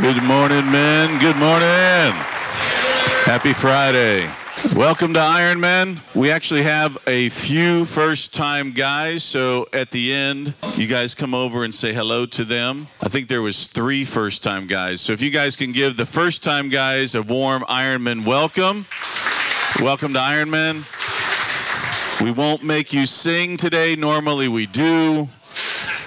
Good morning, men. Good morning. Happy Friday. Welcome to Iron Men. We actually have a few first time guys, so at the end, you guys come over and say hello to them. I think there was three first time guys. So if you guys can give the first time guys a warm Ironman welcome. Welcome to Iron Men. We won't make you sing today. Normally we do.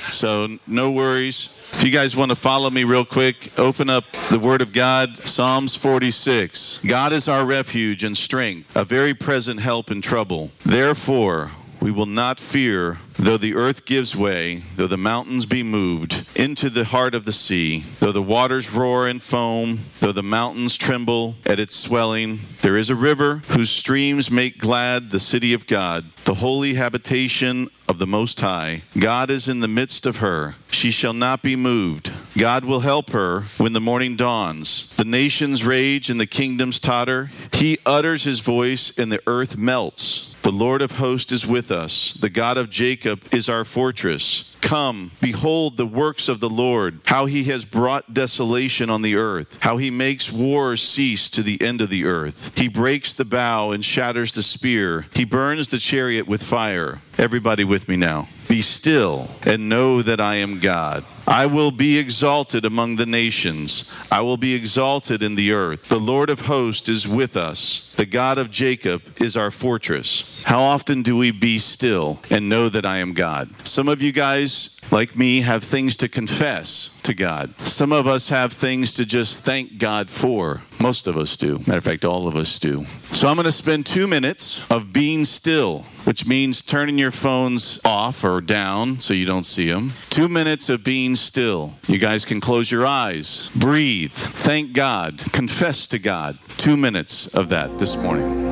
So no worries. If you guys want to follow me real quick, open up the Word of God, Psalms 46. God is our refuge and strength, a very present help in trouble. Therefore, we will not fear, though the earth gives way, though the mountains be moved into the heart of the sea, though the waters roar and foam, though the mountains tremble at its swelling. There is a river whose streams make glad the city of God, the holy habitation of the Most High. God is in the midst of her. She shall not be moved. God will help her when the morning dawns. The nations rage and the kingdoms totter. He utters his voice and the earth melts. The Lord of hosts is with us. The God of Jacob is our fortress. Come, behold the works of the Lord, how he has brought desolation on the earth, how he makes wars cease to the end of the earth. He breaks the bow and shatters the spear. He burns the chariot with fire. Everybody with me now. Be still and know that I am God. I will be exalted among the nations. I will be exalted in the earth. The Lord of hosts is with us. The God of Jacob is our fortress. How often do we be still and know that I am God? Some of you guys, like me, have things to confess to God. Some of us have things to just thank God for. Most of us do. Matter of fact, all of us do. So I'm going to spend two minutes of being still which means turning your phones off or down so you don't see them. Two minutes of being still. You guys can close your eyes, breathe, thank God, confess to God. Two minutes of that this morning.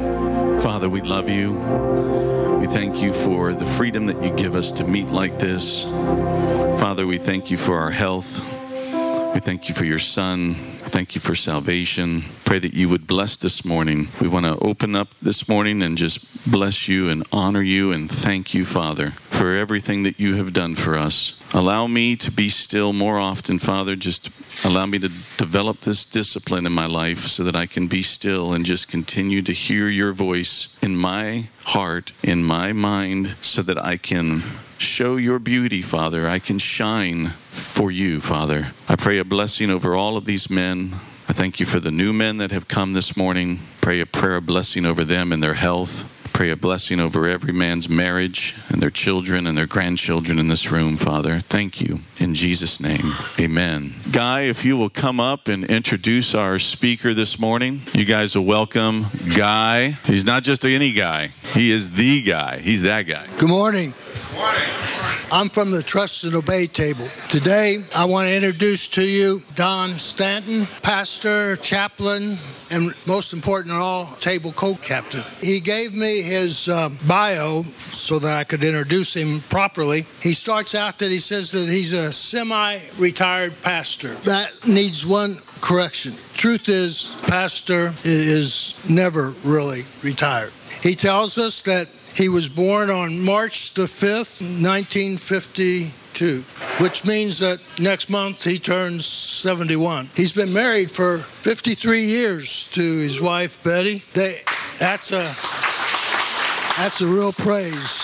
Father, we love you. We thank you for the freedom that you give us to meet like this. Father, we thank you for our health. We thank you for your son. Thank you for salvation. Pray that you would bless this morning. We want to open up this morning and just bless you and honor you and thank you, Father, for everything that you have done for us. Allow me to be still more often, Father. Just allow me to develop this discipline in my life so that I can be still and just continue to hear your voice in my heart, in my mind, so that I can show your beauty, Father. I can shine for you, Father. I pray a blessing over all of these men. I thank you for the new men that have come this morning. Pray a prayer of blessing over them and their health. Pray a blessing over every man's marriage and their children and their grandchildren in this room, Father. Thank you. In Jesus' name, amen. Guy, if you will come up and introduce our speaker this morning, you guys will welcome Guy. He's not just any guy, he is the guy. He's that guy. Good morning. I'm from the Trust and Obey table. Today, I want to introduce to you Don Stanton, pastor, chaplain, and most important of all, table co-captain. He gave me his uh, bio so that I could introduce him properly. He starts out that he says that he's a semi-retired pastor. That needs one correction. Truth is, pastor is never really retired. He tells us that he was born on March the 5th, 1952, which means that next month he turns 71. He's been married for 53 years to his wife Betty. They, that's a that's a real praise.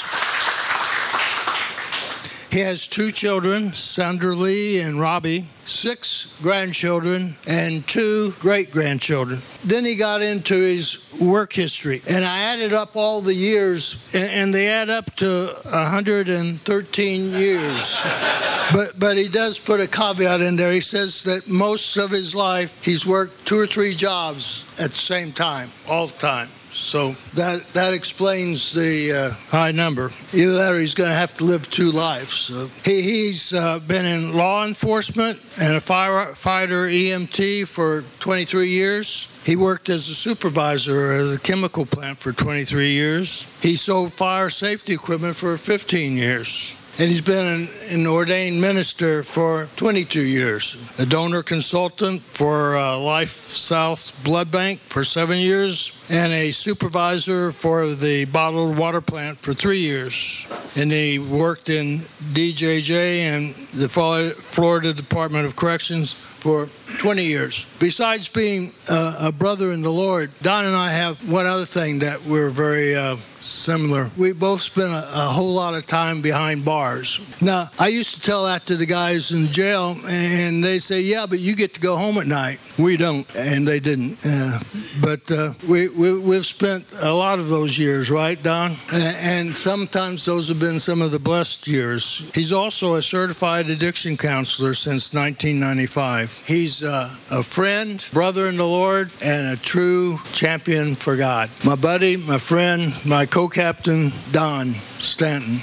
He has two children, Sandra Lee and Robbie, six grandchildren, and two great grandchildren. Then he got into his work history, and I added up all the years, and they add up to 113 years. but, but he does put a caveat in there. He says that most of his life he's worked two or three jobs at the same time, all the time. So that that explains the uh, high number. Either that, or he's going to have to live two lives. So he, he's uh, been in law enforcement and a firefighter EMT for 23 years. He worked as a supervisor at a chemical plant for 23 years. He sold fire safety equipment for 15 years and he's been an, an, ordained minister for 22 years, a donor consultant for uh, Life South Blood Bank for seven years, and a supervisor for the bottled water plant for three years. And he worked in DJJ and the Florida Department of Corrections for 20 years. Besides being uh, a brother in the Lord, Don and I have one other thing that we're very uh, similar. We both spent a, a, whole lot of time behind bars. Now, I used to tell that to the guys in jail, and they say, "Yeah, but you get to go home at night." We don't, and they didn't. Uh, but uh, we, we have spent a lot of those years, right, Don? And sometimes those have been some of the blessed years. He's also a certified addiction counselor since 1995. He's uh, a friend, brother in the Lord, and a true champion for God. My buddy, my friend, my co captain, Don Stanton.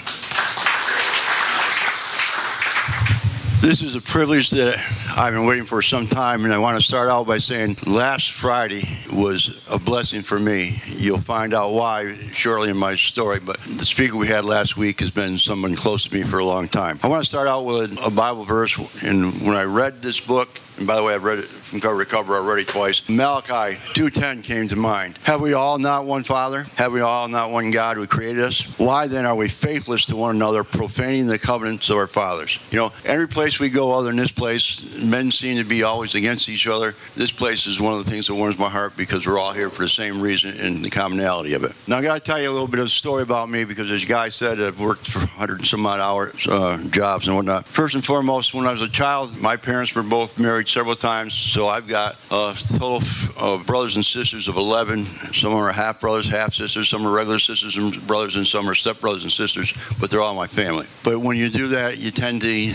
This is a privilege that I've been waiting for some time, and I want to start out by saying last Friday was a blessing for me. You'll find out why shortly in my story, but the speaker we had last week has been someone close to me for a long time. I want to start out with a Bible verse, and when I read this book, and by the way, I've read it from cover to cover already twice. Malachi 2.10 came to mind. Have we all not one Father? Have we all not one God who created us? Why then are we faithless to one another, profaning the covenants of our fathers? You know, every place we go other than this place, men seem to be always against each other. This place is one of the things that warms my heart because we're all here for the same reason and the commonality of it. Now, I got to tell you a little bit of a story about me because, as you guys said, I've worked for 100 and some odd hours, uh, jobs and whatnot. First and foremost, when I was a child, my parents were both married several times, so I've got a total of uh, brothers and sisters of 11. Some are half brothers, half sisters. Some are regular sisters and brothers, and some are step brothers and sisters. But they're all my family. But when you do that, you tend to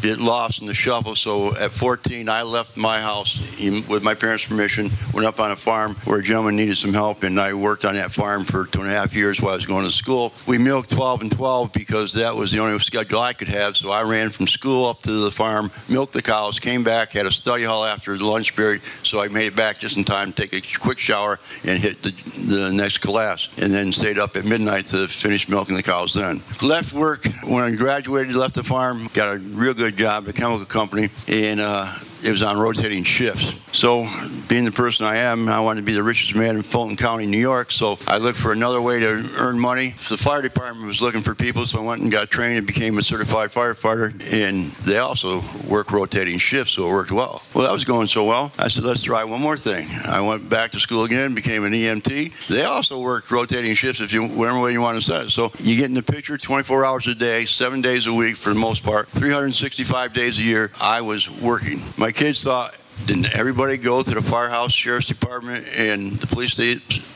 get lost in the shuffle. So at 14, I left my house with my parents' permission, went up on a farm where a gentleman needed some help, and I worked on that farm for two and a half years while I was going to school. We milked 12 and 12 because that was the only schedule I could have. So I ran from school up to the farm, milked the cows, came back, had a study hall after lunch period, so I made it back just in time to take a quick shower and hit the, the next class, and then stayed up at midnight to finish milking the cows then. Left work when I graduated, left the farm, got a real good job at a chemical company, and uh, it was on rotating shifts. So, being the person I am, I wanted to be the richest man in Fulton County, New York. So, I looked for another way to earn money. The fire department was looking for people, so I went and got trained and became a certified firefighter. And they also work rotating shifts, so it worked well. Well, that was going so well. I said, let's try one more thing. I went back to school again, became an EMT. They also worked rotating shifts, if you whatever way you want to say it. So, you get in the picture 24 hours a day, seven days a week for the most part, 365 days a year. I was working. My kids thought didn't everybody go to the firehouse, sheriff's department, and the police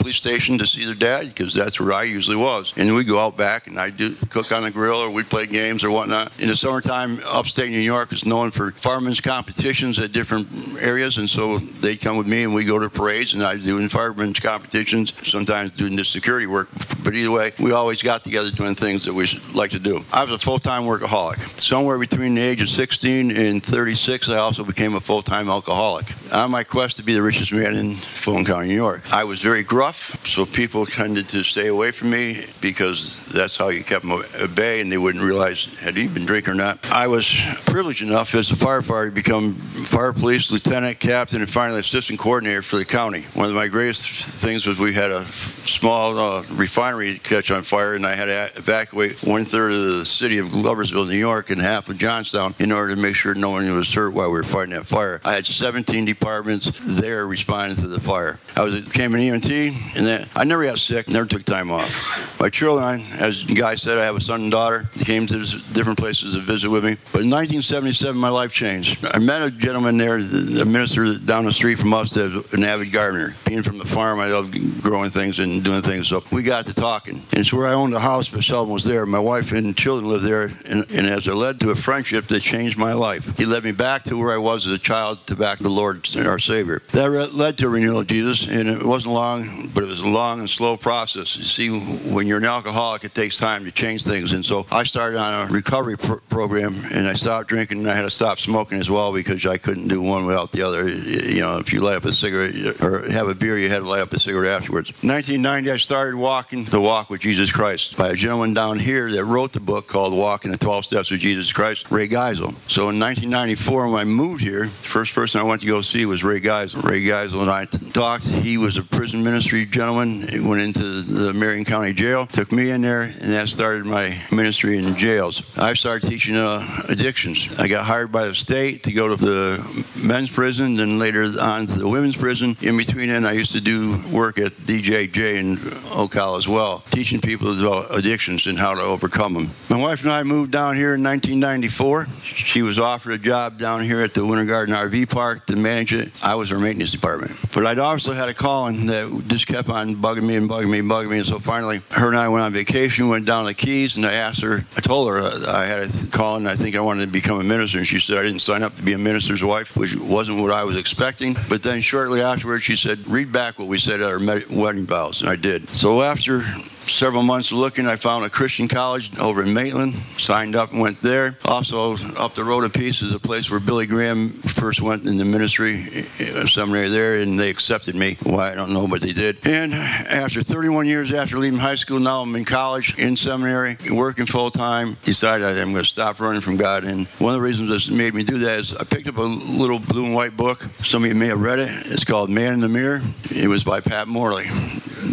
police station to see their dad? Because that's where I usually was. And we'd go out back, and I do cook on the grill, or we'd play games or whatnot. In the summertime, upstate New York is known for firemen's competitions at different areas, and so they come with me, and we go to parades, and I do firemen's competitions. Sometimes doing the security work, but either way, we always got together doing things that we like to do. I was a full-time workaholic. Somewhere between the age of 16 and 36, I also became a full-time alcoholic alcoholic. On my quest to be the richest man in Fulton County, New York, I was very gruff, so people tended to stay away from me because that's how you kept them at bay, and they wouldn't realize had he been drinking or not. I was privileged enough as a firefighter to become fire police lieutenant, captain, and finally assistant coordinator for the county. One of my greatest things was we had a small uh, refinery catch on fire, and I had to evacuate one third of the city of Gloversville, New York, and half of Johnstown in order to make sure no one was hurt while we were fighting that fire. I had 17 departments there responding to the fire. I was became an EMT, and then I never got sick, never took time off. My children, as the guy said, I have a son and daughter. They came to different places to visit with me. But in 1977, my life changed. I met a gentleman there, a minister down the street from us, an avid gardener. Being from the farm, I love growing things and doing things. So we got to talking. And it's where I owned a house, but Sheldon was there. My wife and children lived there. And, and as it led to a friendship that changed my life, he led me back to where I was as a child to back the Lord, and our Savior. That led to a renewal of Jesus, and it wasn't long, but it was a long and slow process. You see, when you're an alcoholic, it takes time to change things. And so I started on a recovery pr- program, and I stopped drinking, and I had to stop smoking as well because I couldn't do one without the other. You know, if you light up a cigarette or have a beer, you had to light up a cigarette afterwards. 1990, I started walking the walk with Jesus Christ by a gentleman down here that wrote the book called Walking the 12 Steps of Jesus Christ, Ray Geisel. So in 1994, when I moved here, the first person I went to go see was Ray Geisel. Ray Geisel and I talked. He was a prison ministry gentleman. He went into the Marion County Jail, took me in there, and that started my ministry in jails. I started teaching uh, addictions. I got hired by the state to go to the men's prison, then later on to the women's prison. In between then, I used to do work at DJJ in Ocala as well, teaching people about addictions and how to overcome them. My wife and I moved down here in 1994. She was offered a job down here at the Winter Garden RV Park to manage it. I was her maintenance department. But I'd also had a calling that kept on bugging me and bugging me and bugging me. And so finally, her and I went on vacation, went down to the Keys, and I asked her, I told her uh, I had a calling, I think I wanted to become a minister. And she said, I didn't sign up to be a minister's wife, which wasn't what I was expecting. But then shortly afterwards, she said, read back what we said at our wedding vows. And I did. So after several months looking, I found a Christian college over in Maitland, signed up and went there. Also, up the road a piece is a place where Billy Graham first went in the ministry eh, eh, seminary there, and they accepted me. Why, I don't know, but they did. And after 31 years after leaving high school, now I'm in college, in seminary, working full time, decided I'm going to stop running from God. And one of the reasons this made me do that is I picked up a little blue and white book. Some of you may have read it. It's called Man in the Mirror. It was by Pat Morley.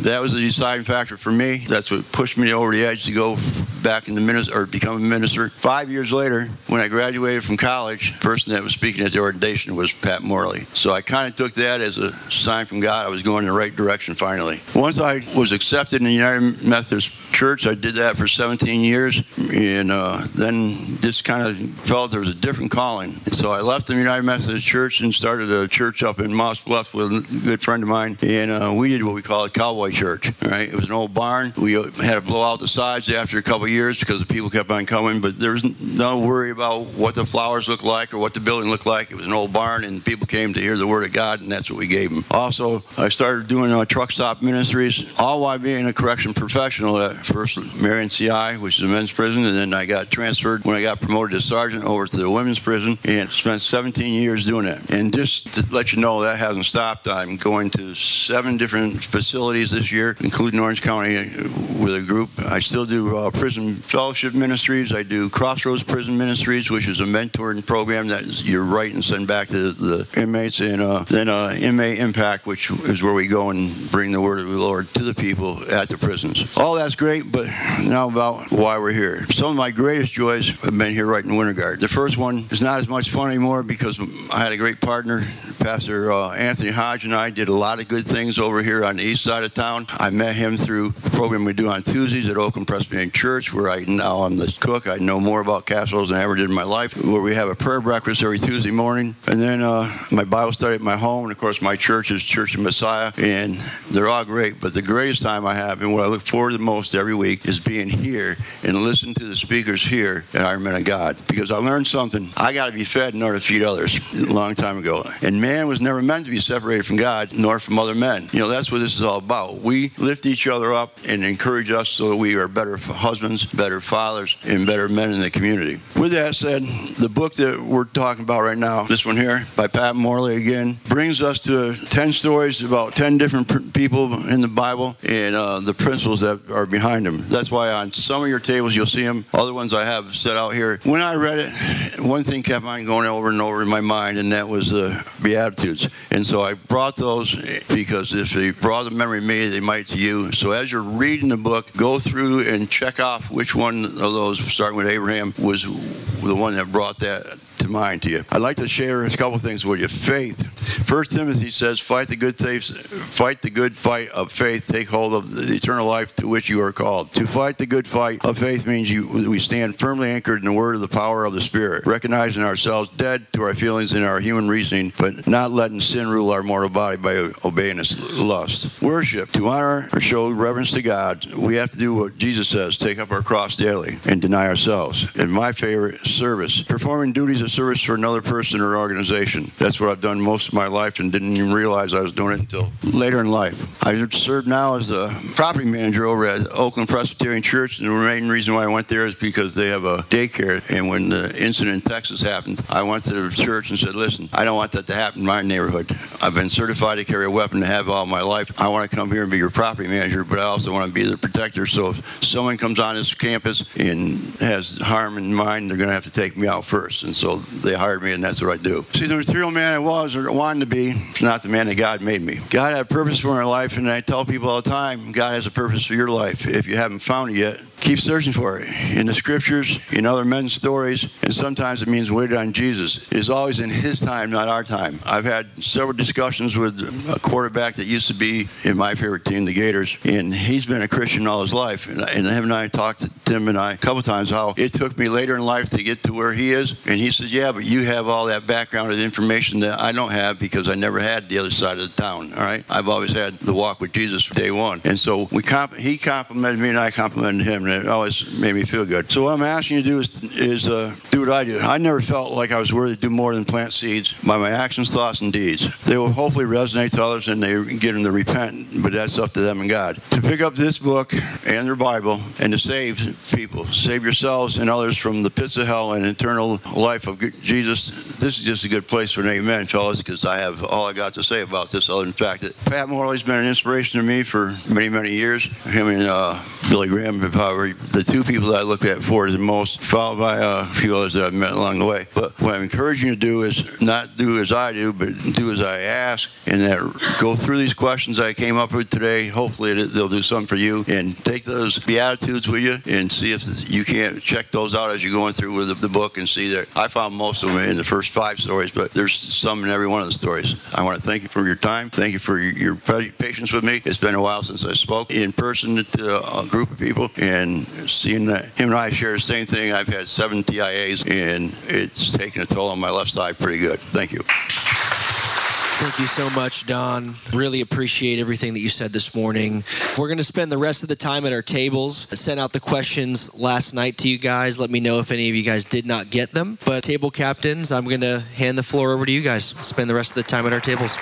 That was the deciding factor for me. That's what pushed me over the edge to go back in the minister or become a minister. Five years later, when I graduated from college, the person that was speaking at the ordination was Pat Morley. So I kind of took that as a sign from God I was going in the right direction finally. Once I was accepted in the United Methodist Church, I did that for 17 years, and uh, then just kind of felt there was a different calling. So I left the United Methodist Church and started a church up in Moss Bluff with a good friend of mine, and uh, we did what we call a cowboy church. Right? It was an old barn. We had to blow out the sides after a couple years because the people kept on coming, but there was no worry about what the flowers looked like or what the building looked like. It was an old barn, and people came to hear the word of God, and that's what we gave them. Also, I started doing uh, truck stop ministries, all while being a correction professional at first Marion CI, which is a men's prison, and then I got transferred when I got promoted to sergeant over to the women's prison, and spent 17 years doing it. And just to let you know, that hasn't stopped. I'm going to seven different facilities this year, including Orange County, uh, with a group. I still do uh, prison fellowship ministries. I do Crossroads Prison Ministries, which is a mentoring program that you write and send back to the inmates, and uh, then uh, Inmate Impact, which is where we go and bring the word of the Lord to the people at the prisons. All that's great, but now about why we're here. Some of my greatest joys have been here right in Winter Garden. The first one is not as much fun anymore because I had a great partner, Pastor uh, Anthony Hodge, and I did a lot of good things over here on the east side of town. I met him through the program we do on Tuesdays at Oakland Presbyterian Church, where I now I'm the cook. I know more about casseroles than I ever did in my life. Where we have a prayer breakfast every Tuesday morning, and then uh, my Bible study at my home, and of course my church is Church of Messiah, and they're all great. But the greatest time I have, and what I look forward to the most every week, is being here and listening to the speakers here at Iron Men of God because I learned something. I got to be fed in order to feed others a long time ago. And man was never meant to be separated from God nor from other men. You know, that's what this is all about. We lift each other up and encourage us so that we are better husbands, better fathers, and better men in the community. With that said, the book that we're talking about right now, this one here by Pat Morley again, brings us to 10 stories about 10 different people in the Bible and uh, the principles that are behind them. That's why on some of your tables you'll see them. Other ones I have set out here. When I read it, one thing kept on going over and over in my mind, and that was the Beatitudes. And so I brought those because if they brought a memory to me, they might to you. So as you're reading the book, go through and check off which one of those, starting with Abraham, was the one that brought that to mind to you. I'd like to share a couple things with you. Faith. First Timothy says, "Fight the good faith, fight the good fight of faith. Take hold of the eternal life to which you are called." To fight the good fight of faith means you, we stand firmly anchored in the word of the power of the Spirit, recognizing ourselves dead to our feelings and our human reasoning, but not letting sin rule our mortal body by obeying its lust. Worship. To honor or show reverence to God, we have to do what Jesus says: take up our cross daily and deny ourselves. And my favorite, service. Performing duties of service for another person or organization. That's what I've done most my life and didn't even realize I was doing it until later in life. I serve now as a property manager over at Oakland Presbyterian Church, and the main reason why I went there is because they have a daycare. And when the incident in Texas happened, I went to the church and said, "Listen, I don't want that to happen in my neighborhood. I've been certified to carry a weapon to have all my life. I want to come here and be your property manager, but I also want to be the protector. So if someone comes on this campus and has harm in mind, they're going to have to take me out first. And so they hired me, and that's what I do. See, the material man I was or to be is not the man that God made me. God had a purpose for my life, and I tell people all the time, God has a purpose for your life. If you haven't found it yet, keep searching for it in the scriptures, in other men's stories, and sometimes it means wait on Jesus. It's always in His time, not our time. I've had several discussions with a quarterback that used to be in my favorite team, the Gators, and he's been a Christian all his life. And, and him and I talked to Tim and I a couple times how it took me later in life to get to where he is, and he says, "Yeah, but you have all that background and information that I don't have because I never had the other side of the town. All right, I've always had the walk with Jesus from day one, and so we comp- he complimented me and I complimented him, and it always made me feel good. So what I'm asking you to do is is uh, do what I do. I never felt like I was worthy to do more than plant seeds by my actions, thoughts, and deeds. They will hopefully resonate to others, and they get them to repent, but that's up to them and God. To pick up this book and their Bible and to save people, save yourselves and others from the pits of hell and eternal life of Jesus. This is just a good place for an amen, fellas, because I have all I got to say about this other than the fact that Pat Morley's been an inspiration to me for many, many years. Him and uh, Billy Graham probably the two people that I look at for the most, followed by uh, a few others that I've met along the way. But what I'm encouraging you to do is not do as I do, but do as I ask, and that go through these questions I came up with today. Hopefully, they'll do something for you, and take those beatitudes with you, and see if you can't check those out as you're going through with the book, and see that I found most of them in the first five stories, but there's some in every one of the stories. I want to thank you for your time. Thank you for your, your patience with me. It's been a while since I spoke in person to a group of people, and seeing that him and I share the same thing. I've had seven TIAs, and it's taken a toll on my left side pretty good. Thank you. Thank you so much, Don. Really appreciate everything that you said this morning. We're going to spend the rest of the time at our tables. I sent out the questions last night to you guys. Let me know if any of you guys did not get them. But, table captains, I'm going to hand the floor over to you guys. Spend the rest of the time at our tables.